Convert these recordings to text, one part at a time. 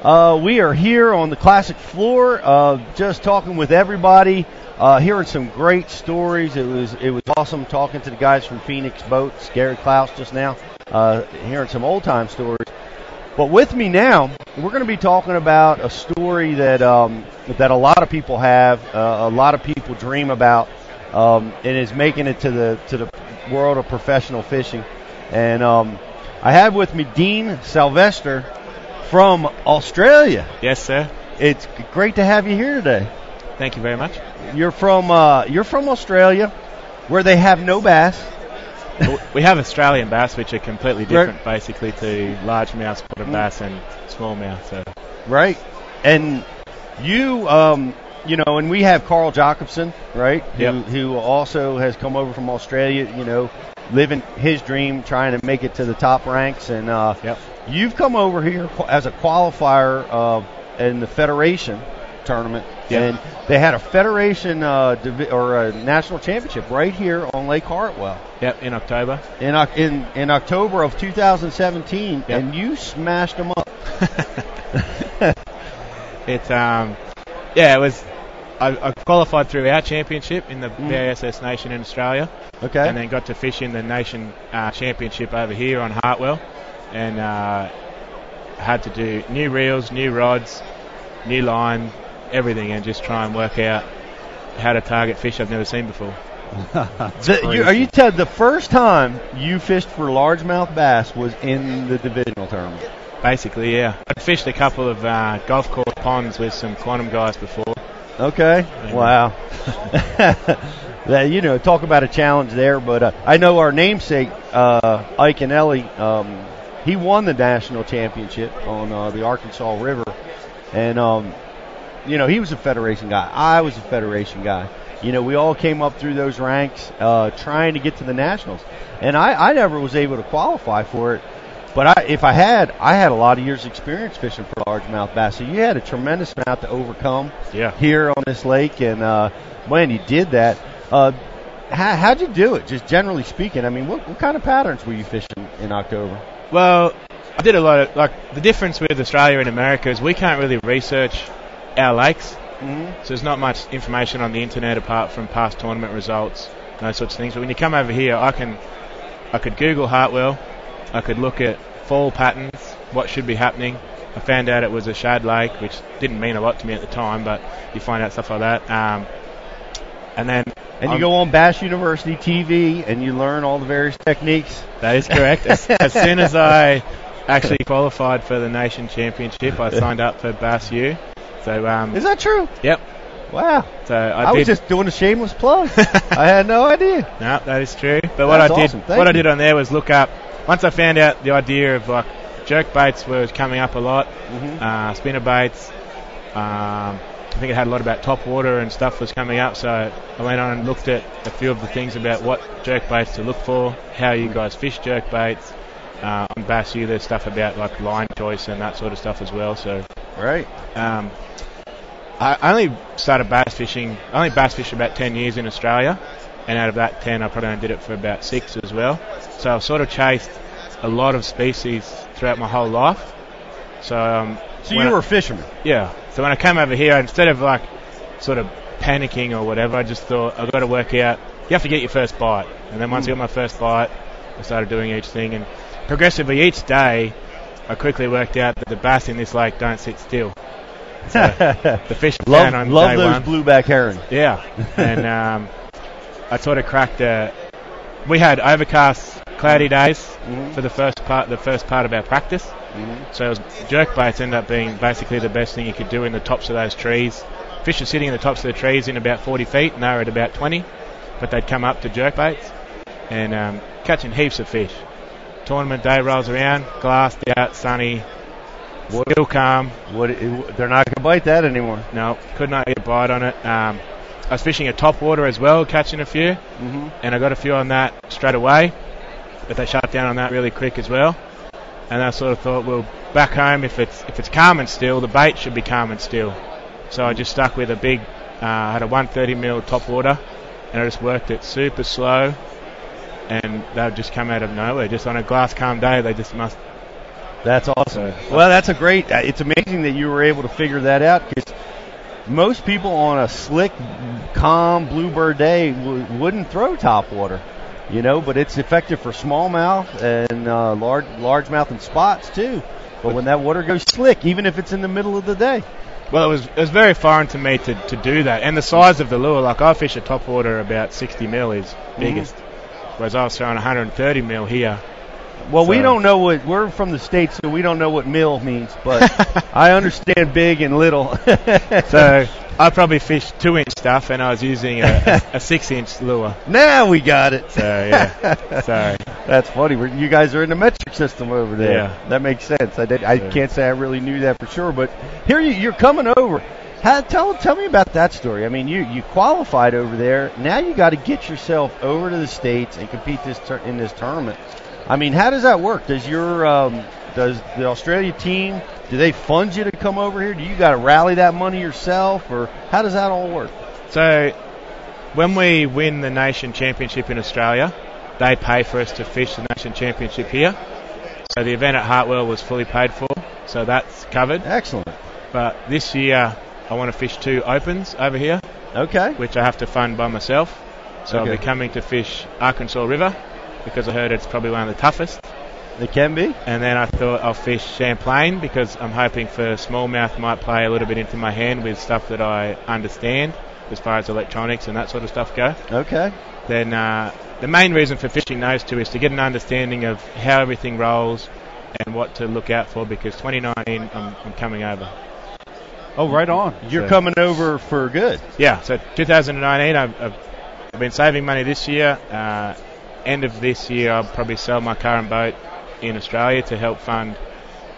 Uh, we are here on the classic floor, uh, just talking with everybody, uh, hearing some great stories. It was it was awesome talking to the guys from Phoenix Boats, Gary Clouse just now, uh, hearing some old time stories. But with me now, we're going to be talking about a story that um, that a lot of people have, uh, a lot of people dream about, um, and is making it to the to the world of professional fishing. And um, I have with me Dean Silvester from Australia. Yes, sir. It's great to have you here today. Thank you very much. You're from uh, you're from Australia, where they have no bass. we have Australian bass, which are completely different, basically, to largemouth spotted bass and smallmouth. So Right. And you, um, you know, and we have Carl Jocumsen, right? Who, who also has come over from Australia, you know, living his dream, trying to make it to the top ranks. And uh, Yep. you've come over here as a qualifier uh, in the Federation tournament. Yep. And they had a Federation uh, divi- or a national championship right here on Lake Hartwell yep, in October. in in, in October of 2017, Yep. and you smashed them up. it's um, yeah, it was. I, I qualified through our championship in the BASS Nation in Australia, Okay. and then got to fish in the Nation uh, Championship over here on Hartwell, and uh, had to do new reels, new rods, new line, everything, and just try and work out how to target fish I've never seen before. The, you, are you the first time you fished for largemouth bass was in the divisional tournament? Basically, yeah. I'd fished a couple of uh, golf course ponds with some quantum guys before. Okay. Wow. that you know, talk about a challenge there. But uh, I know our namesake uh, Iaconelli. Um, he won the national championship on uh, the Arkansas River, and um, you know he was a federation guy. I was a federation guy. You know, we all came up through those ranks uh, trying to get to the nationals, and I, I never was able to qualify for it. But I, if I had, I had a lot of years' experience fishing for largemouth bass. So you had a tremendous amount to overcome Yeah. here on this lake, and uh, man, you did that. Uh, how, how'd you do it? Just generally speaking, I mean, what, what kind of patterns were you fishing in October? Well, I did a lot of like the difference with Australia and America is we can't really research our lakes, Mm-hmm. so there's not much information on the internet apart from past tournament results, those sorts of things. But when you come over here, I can I could Google Hartwell, I could look at fall patterns, what should be happening. I found out it was a shad lake, which didn't mean a lot to me at the time, but you find out stuff like that. Um, and then And you go on Bass University TV and you learn all the various techniques. That is correct. as, as soon as I actually qualified for the nation championship, I signed up for Bass U. So um, Is that true? yep. Wow. So I, I, was just doing a shameless plug. I had no idea. no, that is true. But what I did, awesome. What I did on there was look up. Once I found out the idea of like jerk baits was coming up a lot, Mhm. uh, spinner baits. Um, I think it had a lot about top water and stuff was coming up. So I went on and looked at a few of the things about what jerk baits to look for, how you guys fish jerk baits. Uh, on Bass U, there's stuff about like line choice and that sort of stuff as well. So Right. um, I I only started bass fishing. I only bass fished about 10 years in Australia, and out of that 10, I probably only did it for about six as well. So I've sort of chased a lot of species throughout my whole life. So um, So you were a fisherman. yeah. So when I came over here, instead of like sort of panicking or whatever, I just thought I've got to work out. You have to get your first bite, and then once I got my first bite, I started doing each thing, and progressively each day, I quickly worked out that the bass in this lake don't sit still. So the fish love on love those one. blueback herring. Yeah, and um, I sort of cracked a. We had overcast, cloudy days Mhm. for the first part. The first part of our practice. Mhm. So jerk baits ended up being basically the best thing you could do in the tops of those trees. Fish are sitting in the tops of the trees in about 40 feet, and they were at about 20, but they'd come up to jerk baits and um, catching heaps of fish. Tournament day rolls around, glassed out, sunny, What- Still calm. What? They're not going to bite that anymore. No, could not get a bite on it. Um, I was fishing a top water as well, catching a few, Mm-hmm. and I got a few on that straight away, but they shut down on that really quick as well. And I sort of thought, well, back home, if it's if it's calm and still, the bait should be calm and still. So I just stuck with a big, uh, I had a 130 mil top water, and I just worked it super slow, and they'd just come out of nowhere. Just on a glass calm day, they just must. That's awesome. So- Well, that's a great. uh, It's amazing that you were able to figure that out because most people on a slick, calm bluebird day w- wouldn't throw top water, you know. But it's effective for smallmouth and uh, large largemouth and spots too. But when that water goes slick, even if it's in the middle of the day, Well, it was it was very foreign to me to, to do that, and the size of the lure. Like I fish a top water about 60 mil is biggest, whereas I was throwing 130 mil here. Well, we don't know what we're from the states, so we don't know what mill means, but I understand big and little. So I probably fished two inch stuff, and I was using a, a, a six inch lure. now we got it. So yeah, so That's funny. We're, you guys are in the metric system over there. Yeah. That makes sense. I did. I Yeah. can't say I really knew that for sure, but here you, you're coming over. How, tell tell me about that story. I mean, you you qualified over there. Now you got to get yourself over to the states and compete this tur- in this tournament. I mean, how does that work? Does your um, does the Australia team do they fund you to come over here? Do you got to rally that money yourself, or how does that all work? so when we win the nation championship in Australia, they pay for us to fish the nation championship here. So the event at Hartwell was fully paid for, so that's covered. Excellent. But this year, I want to fish two opens over here, Okay. which I have to fund by myself. So I'll be coming to fish Arkansas River because I heard it's probably one of the toughest. It can be. And then I thought I'll fish Champlain because I'm hoping for smallmouth might play a little bit into my hand with stuff that I understand as far as electronics and that sort of stuff go. Okay. Then uh, the main reason for fishing those two is to get an understanding of how everything rolls and what to look out for because 2019 I'm, I'm coming over. Oh, right on. You're So- coming over for good. Yeah, so 2019, I've, I've, I've been saving money this year. Uh, end of this year, I'll probably sell my car and boat in Australia to help fund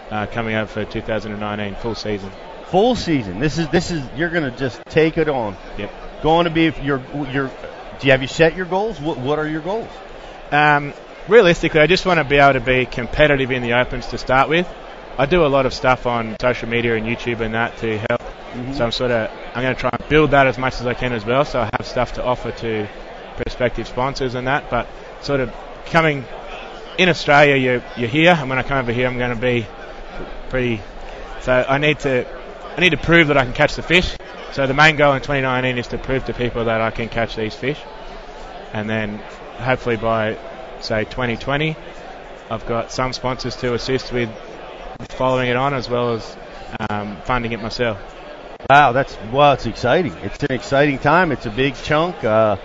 uh, coming over for 2019 full season. Full season. This is this is you're gonna just take it on. Yep. Going to be if you're you're. Do you have you set your goals? What what are your goals? Um, realistically, I just want to be able to be competitive in the opens to start with. I do a lot of stuff on social media and YouTube and that to help. So I'm sort of I'm going to try and build that as much as I can as well. So I have stuff to offer to prospective sponsors and that. But sort of coming in Australia, you're you're here, and when I come over here, I'm going to be pretty. So I need to I need to prove that I can catch the fish. So the main goal in 2019 is to prove to people that I can catch these fish, and then hopefully by say 2020, I've got some sponsors to assist with following it on as well as um, funding it myself. Wow, that's well, it's exciting. It's an exciting time. It's a big chunk. Uh,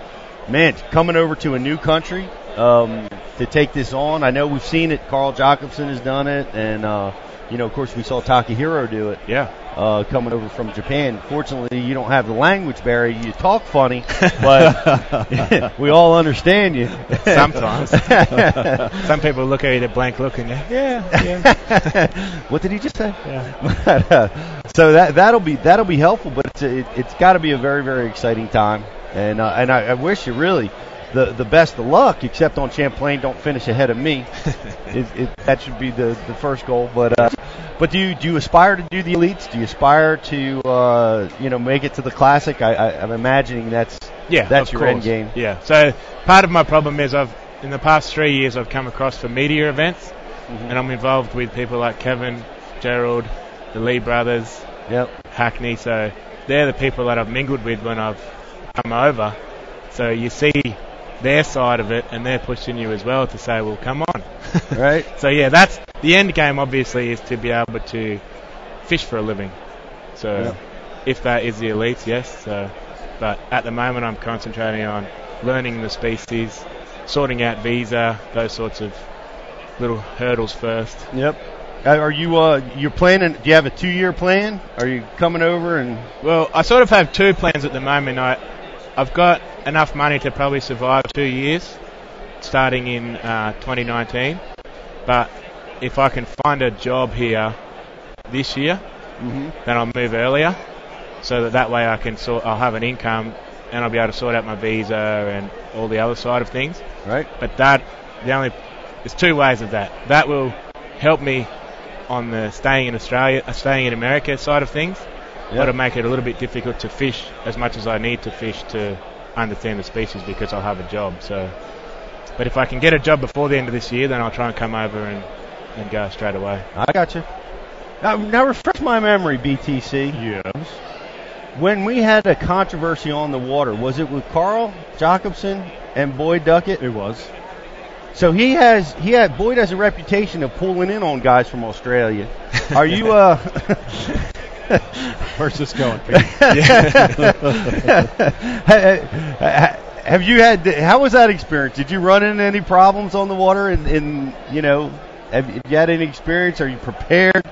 man, coming over to a new country um, to take this on. I know we've seen it. Carl Jocumsen has done it, and uh, you know, of course, we saw Takahiro do it. Yeah. uh, coming over from Japan. Fortunately, you don't have the language barrier. You talk funny, but we all understand you. Sometimes. Some people look at you with a blank look and yeah, yeah. what did he just say? Yeah. But, uh, so that that'll be that'll be helpful, but it's a, it, it's got to be a very very exciting time, and uh, and I, I wish you really the the best of luck. Except on Champlain, don't finish ahead of me. it, it, that should be the the first goal. But uh, but do you do you aspire to do the elites? Do you aspire to uh, you know make it to the classic? I, I, I'm imagining that's Yeah, That's your course. end game. Yeah. So part of my problem is I've in the past three years I've come across for media events, Mm-hmm. and I'm involved with people like Kevin, Gerald, the Lee brothers, yep. Hackney. So they're the people that I've mingled with when I've come over. So you see their side of it, and they're pushing you as well to say, well, come on. Right. So yeah, that's the end game. Obviously, is to be able to fish for a living. So Yeah. if that is the elite, yes. So, but at the moment, I'm concentrating on learning the species, sorting out visa, those sorts of little hurdles first. Yep. Uh, Are you uh you're planning? Do you have a two year plan? Are you coming over and Well, I sort of have two plans at the moment. I, I've got enough money to probably survive two years, starting in uh, 2019. But if I can find a job here this year, hmm then I'll move earlier, so that that way I can sort. I'll have an income, and I'll be able to sort out my visa and all the other side of things. Right. But that the only there's two ways of that. That will help me on the staying in Australia, uh, staying in America side of things. Yep. It'll make it a little bit difficult to fish as much as I need to fish to understand the species because I'll have a job. So, but if I can get a job before the end of this year, then I'll try and come over and, and go straight away. I got you. Now, now refresh my memory, BTC. Yes. When we had a controversy on the water, was it with Carl Jocumsen and Boyd Duckett? It was. So he has he had Boyd has a reputation of pulling in on guys from Australia. Are you uh Where's this going, Pete? have you had how was that experience? Did you run into any problems on the water and, and you know have you had any experience? Are you prepared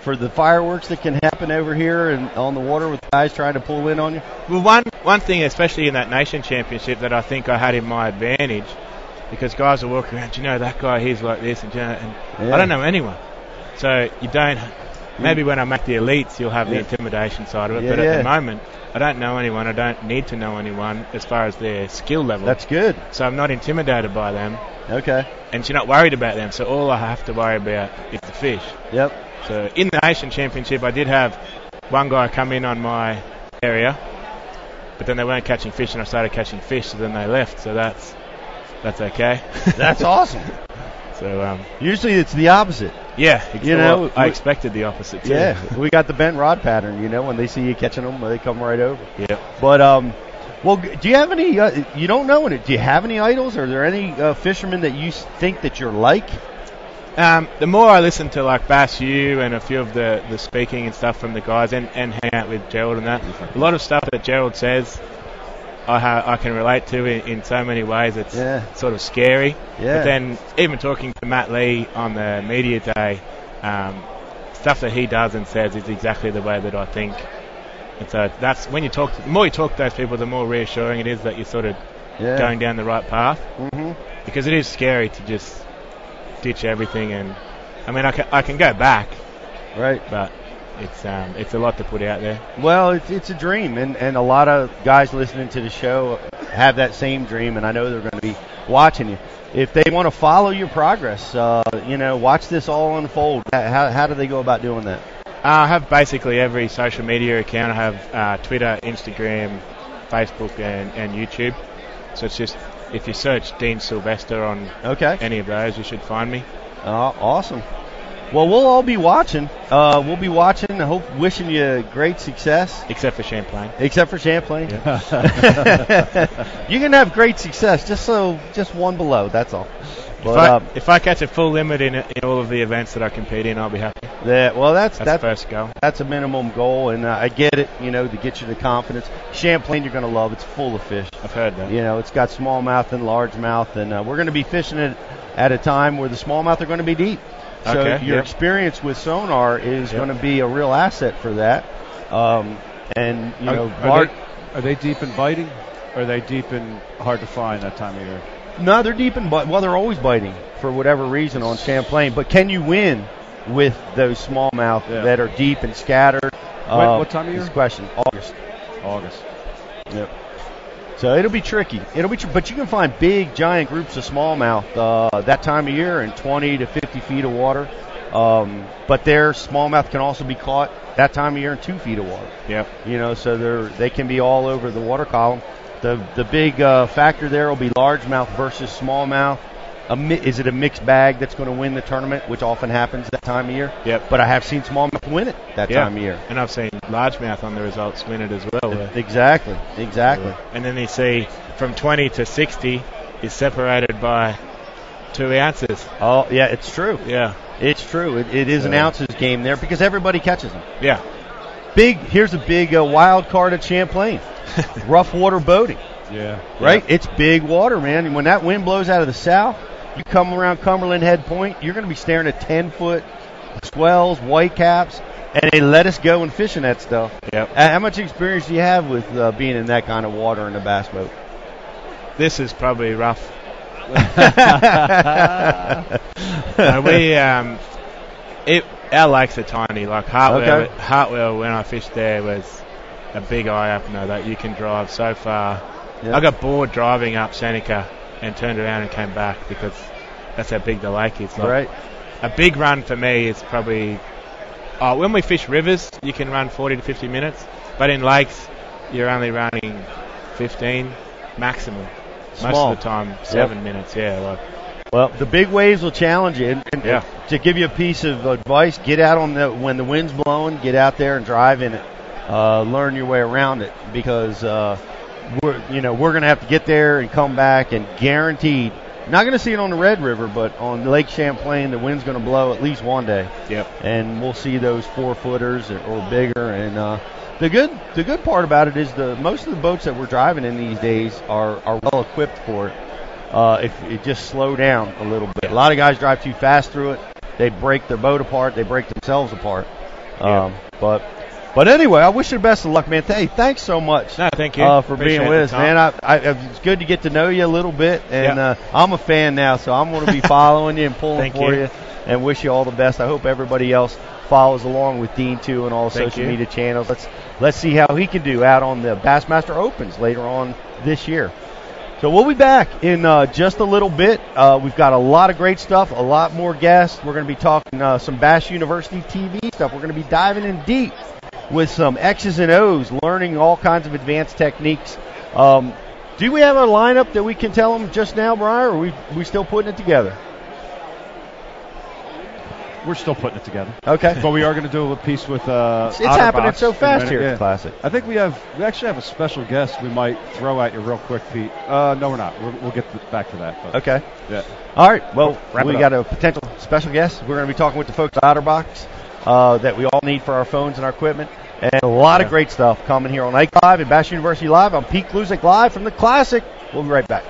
for the fireworks that can happen over here and on the water with guys trying to pull in on you? Well, one one thing, especially in that nation championship, that I think I had in my advantage, because guys are walking around. "Do You know that guy, he's like this, and, you know, and Yeah. I don't know anyone. So you don't. Maybe when I make the elites, you'll have the intimidation side of it. Yeah, but at yeah. the moment, I don't know anyone. I don't need to know anyone as far as their skill level. That's good. so I'm not intimidated by them, Okay. and you're not worried about them. So all I have to worry about is the fish. Yep. So in the Nation Championship, I did have one guy come in on my area, but then they weren't catching fish, and I started catching fish, so then they left. So that's that's okay. That's awesome. so um, Usually it's the opposite. Yeah, ex- You know, well, I we- expected the opposite. Too. Yeah, we got the bent rod pattern. You know, when they see you catching them, they come right over. yeah. But um, well, do you have any? Uh, you don't know it. Do you have any idols? Are there any uh, fishermen that you think that you're like? Um, the more I listen to like Bass U and a few of the, the speaking and stuff from the guys and, and hang out with Gerald and that, a lot of stuff that Gerald says I ha- I can relate to in, in so many ways. It's Yeah. sort of scary. Yeah. But then even talking to Matt Lee on the media day, um, stuff that he does and says is exactly the way that I think. And so that's when you talk. To, the more you talk to those people, the more reassuring it is that you're sort of Yeah. going down the right path Mm-hmm. because it is scary to just ditch everything and I mean I can, I can go back Right. but it's um, it's a lot to put out there Well, it's it's a dream, and and a lot of guys listening to the show have that same dream, and I know they're going to be watching you. If they want to follow your progress, uh, you know, watch this all unfold. How how do they go about doing that? I have basically every social media account I have uh, Twitter Instagram Facebook and, and YouTube so it's just if you search Dean Silvester on Okay. any of those you should find me Uh, awesome. Well, we'll all be watching. Uh, we'll be watching. I hope wishing you great success, except for Champlain except for Champlain. you can have great success, just so just one below. That's all. if, But I, uh, if I catch a full limit in, in all of the events that I compete in I'll be happy that, well, that's that's that's first goal that's a minimum goal, and uh, I get it. You know, to get you the confidence. Champlain, you're going to love. It's full of fish. I've heard that You know, it's got smallmouth and largemouth, and uh, we're going to be fishing it at a time where the smallmouth are going to be deep. So Okay, your yeah. experience with sonar is Yep. going to be a real asset for that. Um, and you Are, know, are Bart, they, are they deep in biting? Or are they deep in hard to find that time of year? no, they're deep in, well, they're always biting for whatever reason on Champlain. But can you win with those smallmouth Yeah. that are deep and scattered? When- what time of is year? the question. August. August. Yep. So it'll be tricky. It'll be, tr- but you can find big, giant groups of smallmouth uh, that time of year in 20 to 50 feet of water. Um, but their smallmouth can also be caught that time of year in two feet of water. yep You know, so they're they can be all over the water column. The the big uh, factor there will be largemouth versus smallmouth. A mi- is it a mixed bag that's going to win the tournament, which often happens that time of year? Yep. But I have seen smallmouth win it that Yeah. time of year. and I've seen largemouth on the results win it as well where- Exactly. Exactly. and then you see from 20 to 60 is separated by two ounces. Oh yeah, it's true. Yeah, It's true. It, it is an ounces game there because everybody catches them. yeah, Big. Here's a big uh, wild card at Champlain. Rough water boating, Yeah. right? It's big water, man. And when that wind blows out of the south, you come around Cumberland Head Point, you're going to be staring at 10 foot swells, white caps, and they let us go and fish in that stuff. yep. How much experience do you have with uh, being in that kind of water in a bass boat? This is probably rough. Uh, we um, it our lakes are tiny. Like Hartwell, Okay. Hartwell when I fished there was a big eye opener that you can drive so far. Yeah. I got bored driving up Seneca and turned around and came back because that's how big the lake is. Like, Right. A big run for me is probably oh, when we fish rivers, you can run 40 to 50 minutes, but in lakes, you're only running 15 maximum. Small. Most of the time, seven minutes. Yeah, like Well, the big waves will challenge you. And, and Yeah. to give you a piece of advice, get out on the when the wind's blowing. Get out there and drive in it. Uh, learn your way around it because uh, we're you know we're gonna have to get there and come back and guaranteed. Not gonna see it on the Red River, but on Lake Champlain, the wind's gonna blow at least one day, yep. and we'll see those four footers or, or bigger. And uh, the good the good part about it is the most of the boats that we're driving in these days are are well equipped for it uh, if it just slow down a little bit. A lot of guys drive too fast through it. They break their boat apart. They break themselves apart. Yeah. Um, but but anyway, I wish you the best of luck, man. Hey, thanks so much No, thank you. uh, for Appreciate being with us, man. I, I, it's good to get to know you a little bit, and Yeah. uh, I'm a fan now, so I'm going to be following you and pulling for you. you, and wish you all the best. I hope everybody else follows along with Dean too, and all Thank social you. media channels. Let's let's see how he can do out on the Bassmaster Opens later on this year. So we'll be back in uh, just a little bit. Uh, we've got a lot of great stuff, a lot more guests. We're going to be talking uh, some Bass University TV stuff. We're going to be diving in deep with some X's and O's, learning all kinds of advanced techniques. Um, do we have a lineup that we can tell them just now, Brian, or are we we still putting it together? We're still putting it together. Okay. But we are going to do a piece with uh, It's happening so fast here yeah. Classic. I think we have we actually have a special guest we might throw at you real quick, Pete. Uh, no, we're not. We're, we'll get back to that. But, Okay. Yeah. All right. Well, Wrap it we got a potential special guest. We're going to be talking with the folks at Otterbox uh, that we all need for our phones and our equipment. And a lot of great stuff coming here on Ike Live and Bass University Live. I'm Pete Gluszek live from the Classic. We'll be right back.